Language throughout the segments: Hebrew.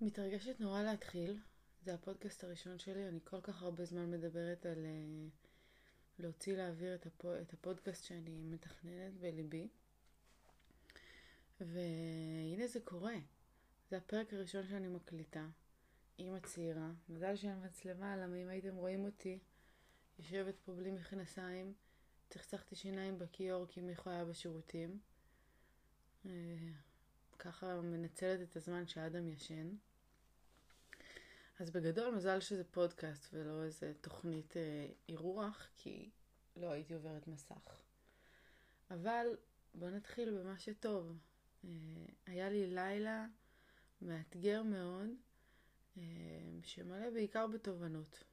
מתרגשת נורא להתחיל. זה הפודקאסט הראשון שלי, אני כל כך הרבה זמן מדברת על uh, להוציא לאוויר את, הפו, את הפודקאסט שאני מתכננת בליבי. והנה זה קורה. זה הפרק הראשון שאני מקליטה. אימא צעירה. מזל שאין מצלמה, למה אם הייתם רואים אותי יושבת פה בלי מכנסיים, צחצחתי שיניים בכיור כי מיכו היה בשירותים. Uh, ככה מנצלת את הזמן שאדם ישן. אז בגדול מזל שזה פודקאסט ולא איזה תוכנית אה, אירוח, כי לא הייתי עוברת מסך. אבל בואו נתחיל במה שטוב. אה, היה לי לילה מאתגר מאוד, אה, שמלא בעיקר בתובנות.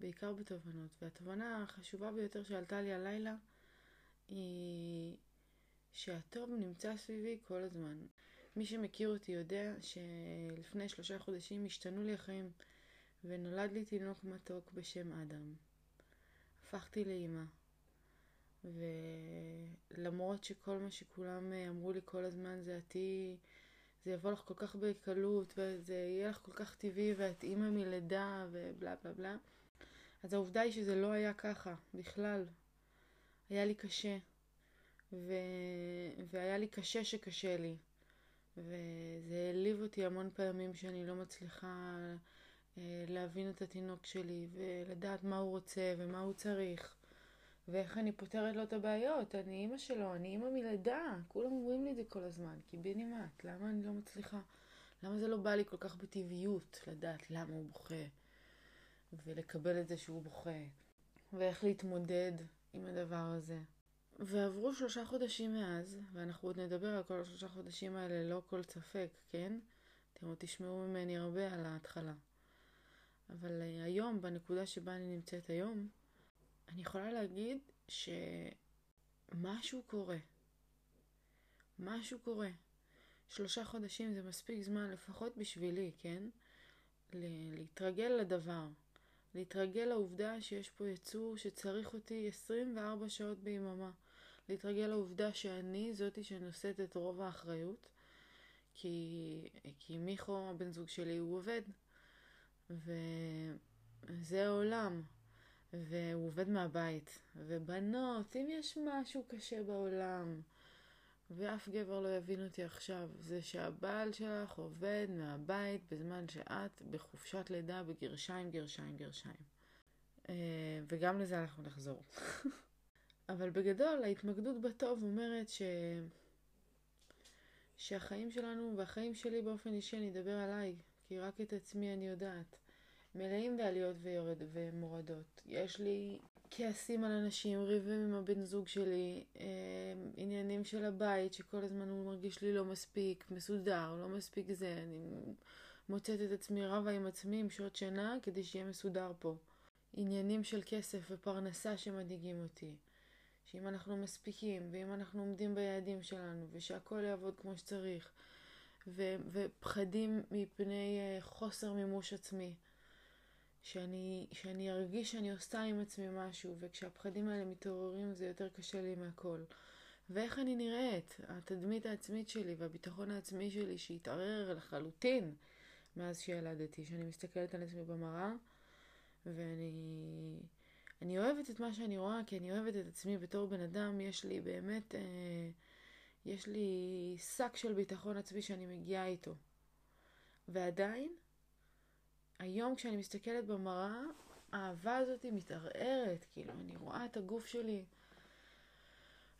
בעיקר בתובנות. והתובנה החשובה ביותר שעלתה לי הלילה היא שהטוב נמצא סביבי כל הזמן. מי שמכיר אותי יודע שלפני שלושה חודשים השתנו לי החיים ונולד לי תינוק מתוק בשם אדם. הפכתי לאימא. ולמרות שכל מה שכולם אמרו לי כל הזמן זה עתי, זה יבוא לך כל כך בקלות וזה יהיה לך כל כך טבעי ואת אימא מלידה ובלה בלה בלה, אז העובדה היא שזה לא היה ככה בכלל. היה לי קשה. ו... והיה לי קשה שקשה לי. וזה העליב אותי המון פעמים שאני לא מצליחה אה, להבין את התינוק שלי ולדעת מה הוא רוצה ומה הוא צריך ואיך אני פותרת לו את הבעיות. אני אימא שלו, אני אימא מלידה. כולם אומרים לי את זה כל הזמן. קיבינימט, למה אני לא מצליחה? למה זה לא בא לי כל כך בטבעיות לדעת למה הוא בוכה ולקבל את זה שהוא בוכה ואיך להתמודד עם הדבר הזה. ועברו שלושה חודשים מאז, ואנחנו עוד נדבר על כל השלושה חודשים האלה לא כל ספק, כן? אתם עוד תשמעו ממני הרבה על ההתחלה. אבל uh, היום, בנקודה שבה אני נמצאת היום, אני יכולה להגיד שמשהו קורה. משהו קורה. שלושה חודשים זה מספיק זמן, לפחות בשבילי, כן? להתרגל לדבר. להתרגל לעובדה שיש פה יצור שצריך אותי 24 שעות ביממה. להתרגל לעובדה שאני זאתי שנושאת את רוב האחריות, כי, כי מיכו, הבן זוג שלי, הוא עובד. וזה העולם. והוא עובד מהבית. ובנות, אם יש משהו קשה בעולם, ואף גבר לא יבין אותי עכשיו, זה שהבעל שלך עובד מהבית בזמן שאת בחופשת לידה בגרשיים, גרשיים, גרשיים. אה, וגם לזה אנחנו נחזור. אבל בגדול ההתמקדות בטוב אומרת ש... שהחיים שלנו והחיים שלי באופן אישי, אני אדבר עליי, כי רק את עצמי אני יודעת, מלאים בעליות ויורד ומורדות. יש לי כעסים על אנשים, ריבים עם הבן זוג שלי, אה, עניינים של הבית, שכל הזמן הוא מרגיש לי לא מספיק מסודר, לא מספיק זה. אני מוצאת את עצמי רבה עם עצמי עם שעות שינה כדי שיהיה מסודר פה. עניינים של כסף ופרנסה שמדאיגים אותי. שאם אנחנו מספיקים, ואם אנחנו עומדים ביעדים שלנו, ושהכול יעבוד כמו שצריך, ו- ופחדים מפני uh, חוסר מימוש עצמי, שאני, שאני ארגיש שאני עושה עם עצמי משהו, וכשהפחדים האלה מתעוררים זה יותר קשה לי מהכל. ואיך אני נראית, התדמית העצמית שלי והביטחון העצמי שלי שהתערער לחלוטין מאז שילדתי, שאני מסתכלת על עצמי במראה ואני אני אוהבת את מה שאני רואה, כי אני אוהבת את עצמי בתור בן אדם. יש לי באמת, אה, יש לי שק של ביטחון עצמי שאני מגיעה איתו. ועדיין, היום כשאני מסתכלת במראה, האהבה הזאת מתערערת. כאילו, אני רואה את הגוף שלי,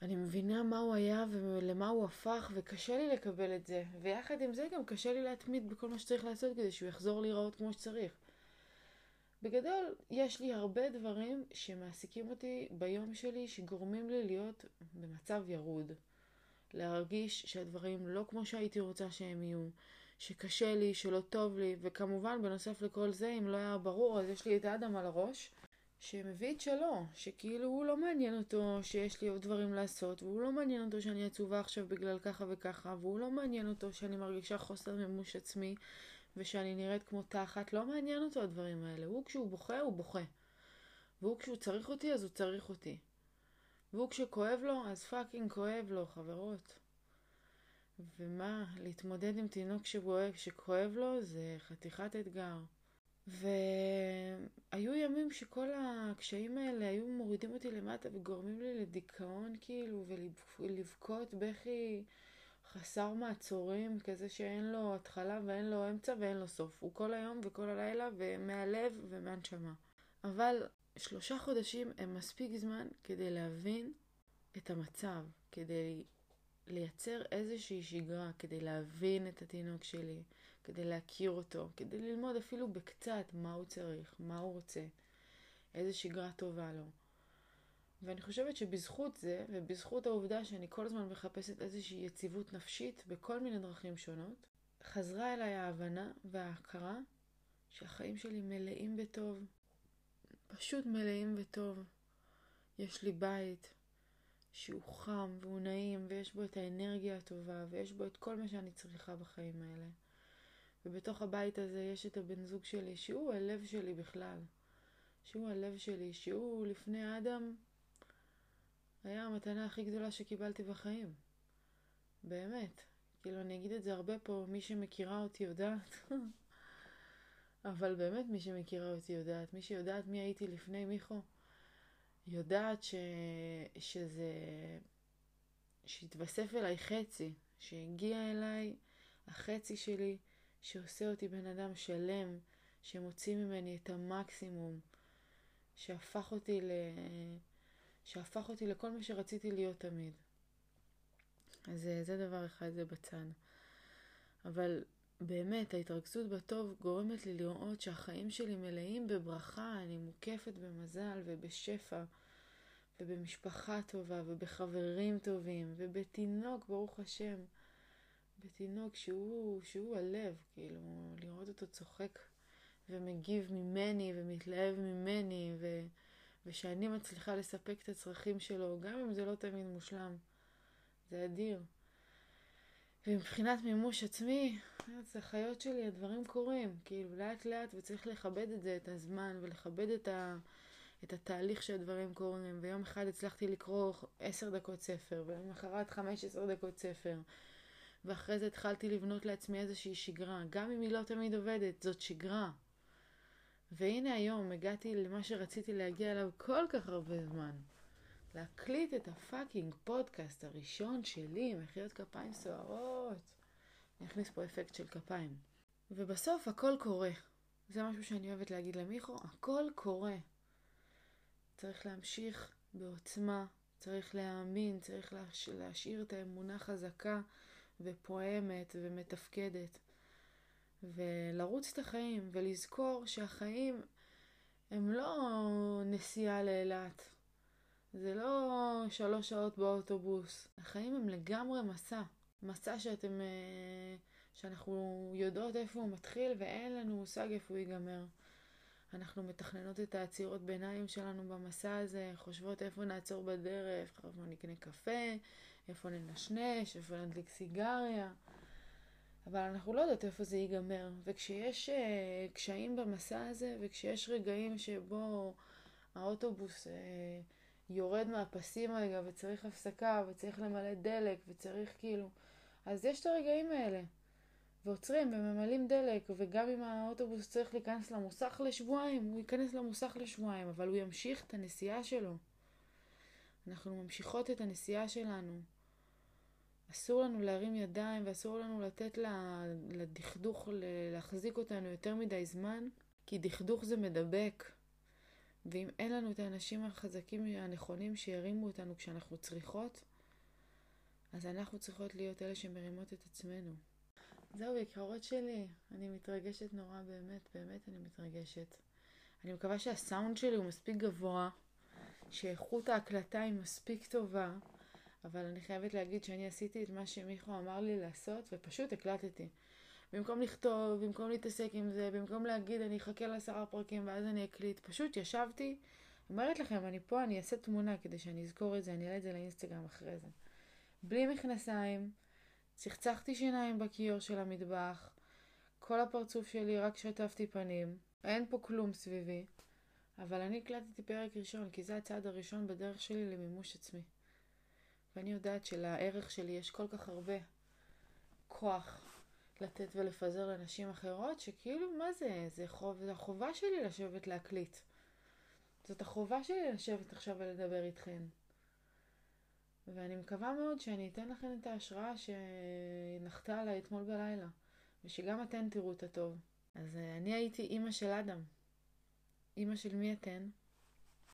אני מבינה מה הוא היה ולמה הוא הפך, וקשה לי לקבל את זה. ויחד עם זה גם קשה לי להתמיד בכל מה שצריך לעשות כדי שהוא יחזור להיראות כמו שצריך. בגדול, יש לי הרבה דברים שמעסיקים אותי ביום שלי, שגורמים לי להיות במצב ירוד. להרגיש שהדברים לא כמו שהייתי רוצה שהם יהיו, שקשה לי, שלא טוב לי, וכמובן, בנוסף לכל זה, אם לא היה ברור, אז יש לי את האדם על הראש, שמביא את שלו, שכאילו הוא לא מעניין אותו שיש לי עוד דברים לעשות, והוא לא מעניין אותו שאני עצובה עכשיו בגלל ככה וככה, והוא לא מעניין אותו שאני מרגישה חוסר מימוש עצמי, ושאני נראית כמו תחת, לא מעניין אותו הדברים האלה. הוא כשהוא בוכה, הוא בוכה. והוא כשהוא צריך אותי, אז הוא צריך אותי. והוא כשכואב לו, אז פאקינג כואב לו, חברות. ומה, להתמודד עם תינוק שבועק, שכואב לו, זה חתיכת אתגר. והיו ימים שכל הקשיים האלה היו מורידים אותי למטה וגורמים לי לדיכאון כאילו, ולבכות בכי חסר מעצורים, כזה שאין לו התחלה ואין לו אמצע ואין לו סוף. הוא כל היום וכל הלילה ומהלב ומהנשמה. אבל שלושה חודשים הם מספיק זמן כדי להבין את המצב, כדי לייצר איזושהי שגרה, כדי להבין את התינוק שלי, כדי להכיר אותו, כדי ללמוד אפילו בקצת מה הוא צריך, מה הוא רוצה, איזה שגרה טובה לו. ואני חושבת שבזכות זה, ובזכות העובדה שאני כל הזמן מחפשת איזושהי יציבות נפשית בכל מיני דרכים שונות, חזרה אליי ההבנה וההכרה שהחיים שלי מלאים בטוב, פשוט מלאים בטוב. יש לי בית שהוא חם והוא נעים ויש בו את האנרגיה הטובה ויש בו את כל מה שאני צריכה בחיים האלה. ובתוך הבית הזה יש את הבן זוג שלי שהוא הלב שלי בכלל. שהוא הלב שלי, שהוא לפני אדם היה המתנה הכי גדולה שקיבלתי בחיים. באמת. כאילו, אני אגיד את זה הרבה פה, מי שמכירה אותי יודעת. אבל באמת מי שמכירה אותי יודעת. מי שיודעת מי הייתי לפני מיכו, יודעת ש... שזה... שהתווסף אליי חצי, שהגיע אליי החצי שלי, שעושה אותי בן אדם שלם, שמוציא ממני את המקסימום, שהפך אותי ל... שהפך אותי לכל מה שרציתי להיות תמיד. אז אה, זה דבר אחד, זה בצד. אבל באמת, ההתרכזות בטוב גורמת לי לראות שהחיים שלי מלאים בברכה, אני מוקפת במזל ובשפע, ובמשפחה טובה, ובחברים טובים, ובתינוק, ברוך השם. בתינוק שהוא, שהוא הלב, כאילו, לראות אותו צוחק ומגיב ממני ומתלהב ממני, ו... ושאני מצליחה לספק את הצרכים שלו, גם אם זה לא תמיד מושלם. זה אדיר. ומבחינת מימוש עצמי, זה החיות שלי, הדברים קורים, כאילו לאט לאט, וצריך לכבד את זה, את הזמן, ולכבד את, ה, את התהליך שהדברים קורים. ויום אחד הצלחתי לקרוא עשר דקות ספר, ויום אחרת חמש עשר דקות ספר. ואחרי זה התחלתי לבנות לעצמי איזושהי שגרה, גם אם היא לא תמיד עובדת, זאת שגרה. והנה היום הגעתי למה שרציתי להגיע אליו כל כך הרבה זמן. להקליט את הפאקינג פודקאסט הראשון שלי, מחיאות כפיים סוערות. אני אכניס פה אפקט של כפיים. ובסוף הכל קורה. זה משהו שאני אוהבת להגיד למיכו, הכל קורה. צריך להמשיך בעוצמה, צריך להאמין, צריך להש... להשאיר את האמונה חזקה ופועמת ומתפקדת. ולרוץ את החיים, ולזכור שהחיים הם לא נסיעה לאילת. זה לא שלוש שעות באוטובוס. החיים הם לגמרי מסע. מסע שאתם... אה, שאנחנו יודעות איפה הוא מתחיל ואין לנו מושג איפה הוא ייגמר. אנחנו מתכננות את העצירות ביניים שלנו במסע הזה, חושבות איפה נעצור בדרך, איפה נקנה קפה, איפה ננשנש, איפה נדליק סיגריה. אבל אנחנו לא יודעות איפה זה ייגמר. וכשיש uh, קשיים במסע הזה, וכשיש רגעים שבו האוטובוס uh, יורד מהפסים רגע, וצריך הפסקה, וצריך למלא דלק, וצריך כאילו... אז יש את הרגעים האלה. ועוצרים וממלאים דלק, וגם אם האוטובוס צריך להיכנס למוסך לשבועיים, הוא ייכנס למוסך לשבועיים, אבל הוא ימשיך את הנסיעה שלו. אנחנו ממשיכות את הנסיעה שלנו. אסור לנו להרים ידיים ואסור לנו לתת לדכדוך להחזיק אותנו יותר מדי זמן, כי דכדוך זה מדבק. ואם אין לנו את האנשים החזקים הנכונים שירימו אותנו כשאנחנו צריכות, אז אנחנו צריכות להיות אלה שמרימות את עצמנו. זהו, יקרות שלי, אני מתרגשת נורא, באמת, באמת אני מתרגשת. אני מקווה שהסאונד שלי הוא מספיק גבוה, שאיכות ההקלטה היא מספיק טובה, אבל אני חייבת להגיד שאני עשיתי את מה שמיכו אמר לי לעשות, ופשוט הקלטתי. במקום לכתוב, במקום להתעסק עם זה, במקום להגיד אני אחכה לעשרה פרקים ואז אני אקליט, פשוט ישבתי, אומרת לכם, אני פה, אני אעשה תמונה כדי שאני אזכור את זה, אני אעלה את זה לאינסטגרם אחרי זה. בלי מכנסיים, צחצחתי שיניים בכיור של המטבח, כל הפרצוף שלי רק שטפתי פנים, אין פה כלום סביבי, אבל אני הקלטתי פרק ראשון, כי זה הצעד הראשון בדרך שלי למימוש עצמי. ואני יודעת שלערך שלי יש כל כך הרבה כוח לתת ולפזר לנשים אחרות, שכאילו, מה זה? זה חוב, זה החובה שלי לשבת להקליט. זאת החובה שלי לשבת עכשיו ולדבר איתכן. ואני מקווה מאוד שאני אתן לכם את ההשראה שנחתה עליי אתמול בלילה, ושגם אתן תראו את הטוב. אז אני הייתי אימא של אדם. אימא של מי אתן?